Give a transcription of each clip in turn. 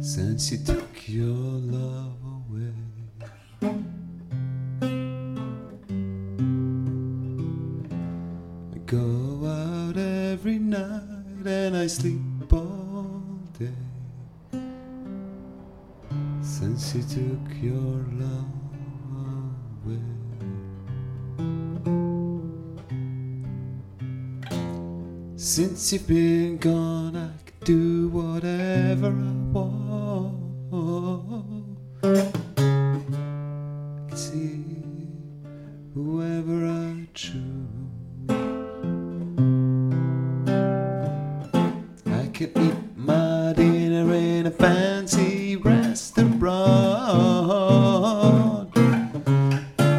since you took your love away. I go out every night and I sleep all day since you took your love away. Since you've been gone, I do whatever I want. See whoever I choose. I can eat my dinner in a fancy restaurant.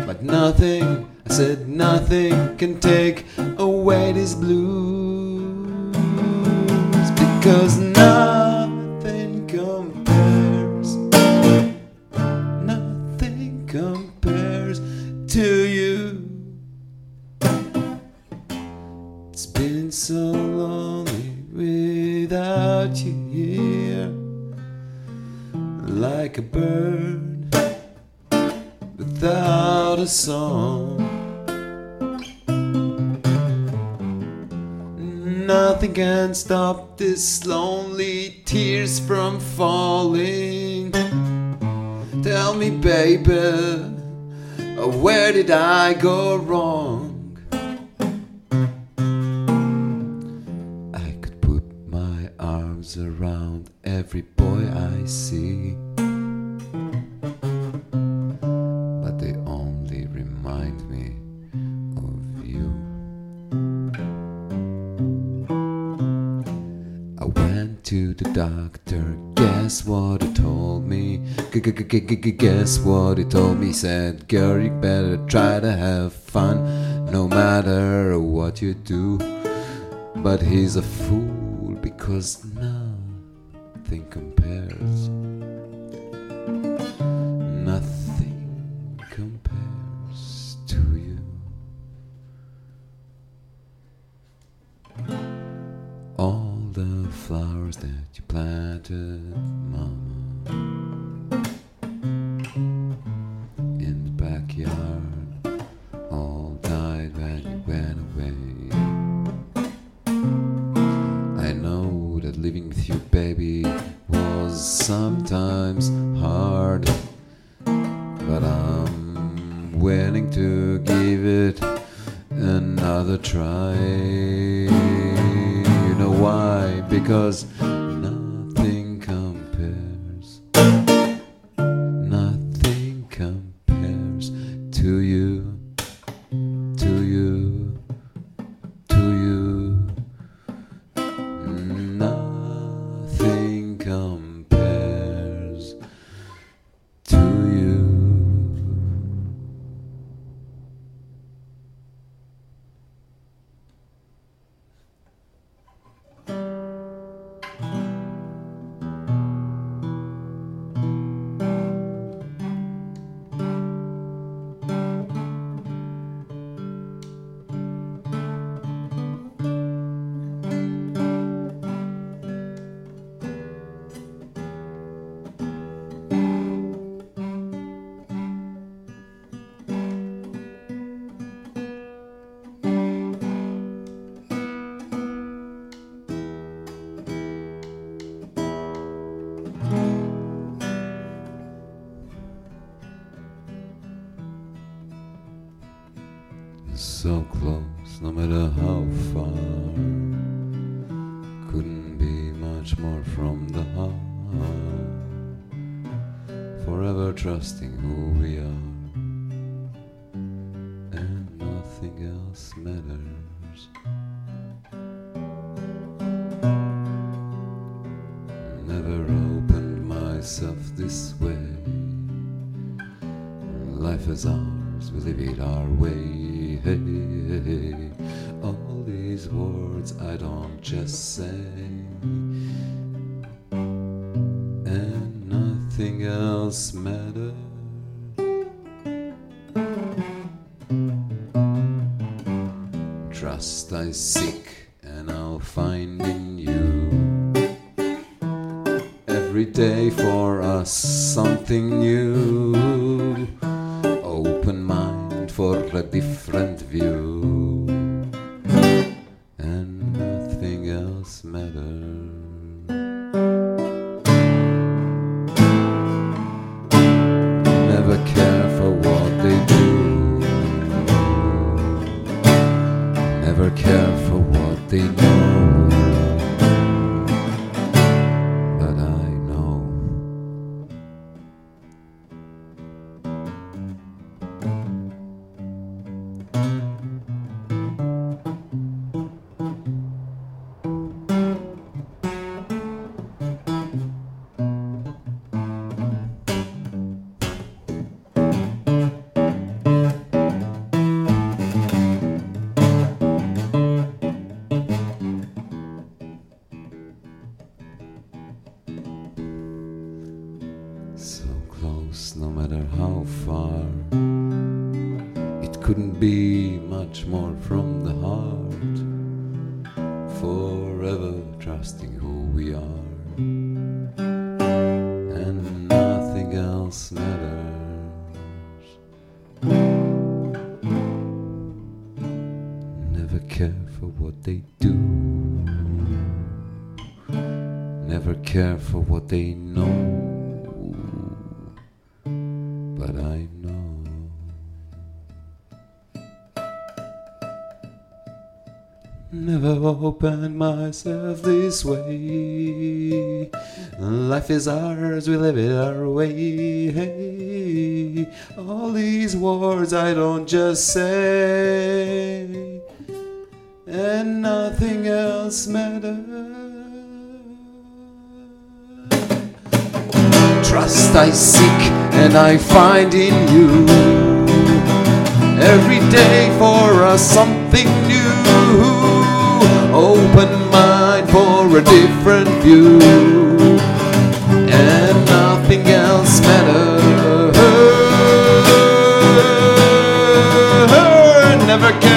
But nothing, I said nothing can take away this blues. Because nothing compares, nothing compares to you. It's been so lonely without you here, like a bird without a song. Nothing can stop this lonely tears from falling. Tell me, baby, where did I go wrong? I could put my arms around every boy I see, doctor. Guess what he told me? Guess what he told me? Said, Girl, you better try to have fun no matter what you do. But he's a fool because nothing compares. The flowers that you planted, Mama, in the backyard, all died when you went away. I know that living with you, baby, was sometimes hard, but I'm willing to give it another try. Because So close, no matter how far. Couldn't be much more from the heart. Forever trusting who we are. And nothing else matters. Never opened myself this way. Life is ours, we live it our way. Hey. All these words I don't just say, and nothing else matters. Trust I seek and I'll find in you. Every day for us something new. Much more from the heart. Forever trusting who we are. And nothing else matters. Never care for what they do. Never care for what they know but I know. Never opened myself this way. Life is ours, we live it our way. Hey, all these words I don't just say, and nothing else matters. Trust I seek and I find in you. Every day for us something new. Open mind for a different view. And nothing else matters. Never care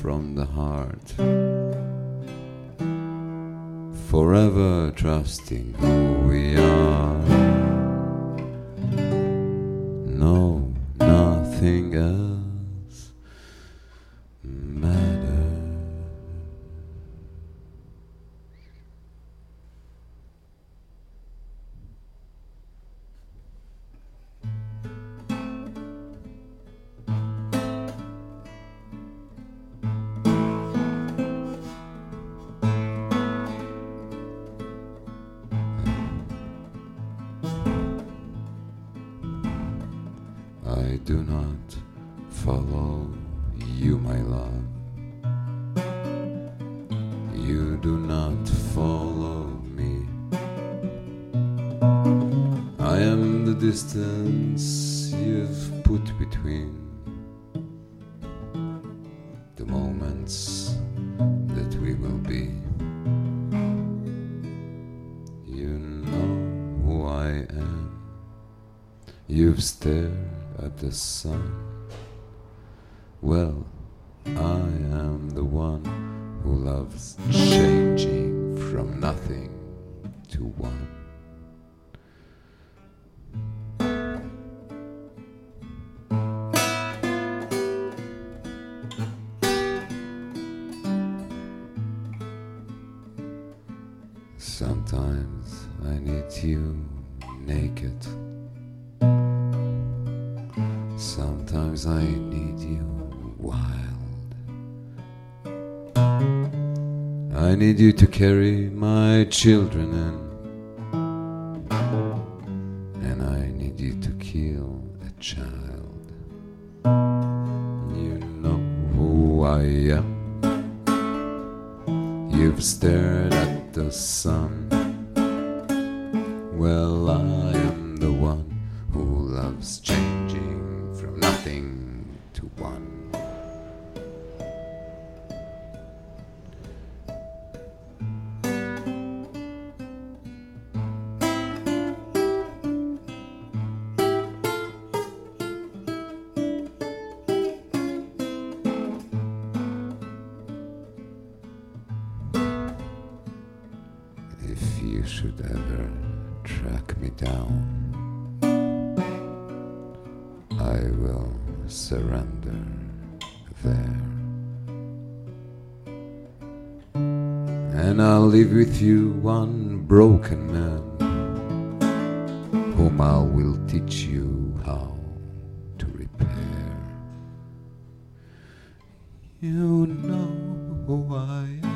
from the heart. Forever trusting who we are. No, nothing else do not follow you, my love. You do not follow me. I am the distance you've put between the moments that we will be. You know who I am. You've stared the sun. Well, I am the one who loves changing from nothing to one. Sometimes I need you naked. I need you wild. I need you to carry my children in. And I need you to kill a child. You know who I am. You've stared at the sun. Well, I nothing to one. If you should ever track me down, I will surrender there. And I'll leave with you one broken man, whom I will teach you how to repair. You know who I am.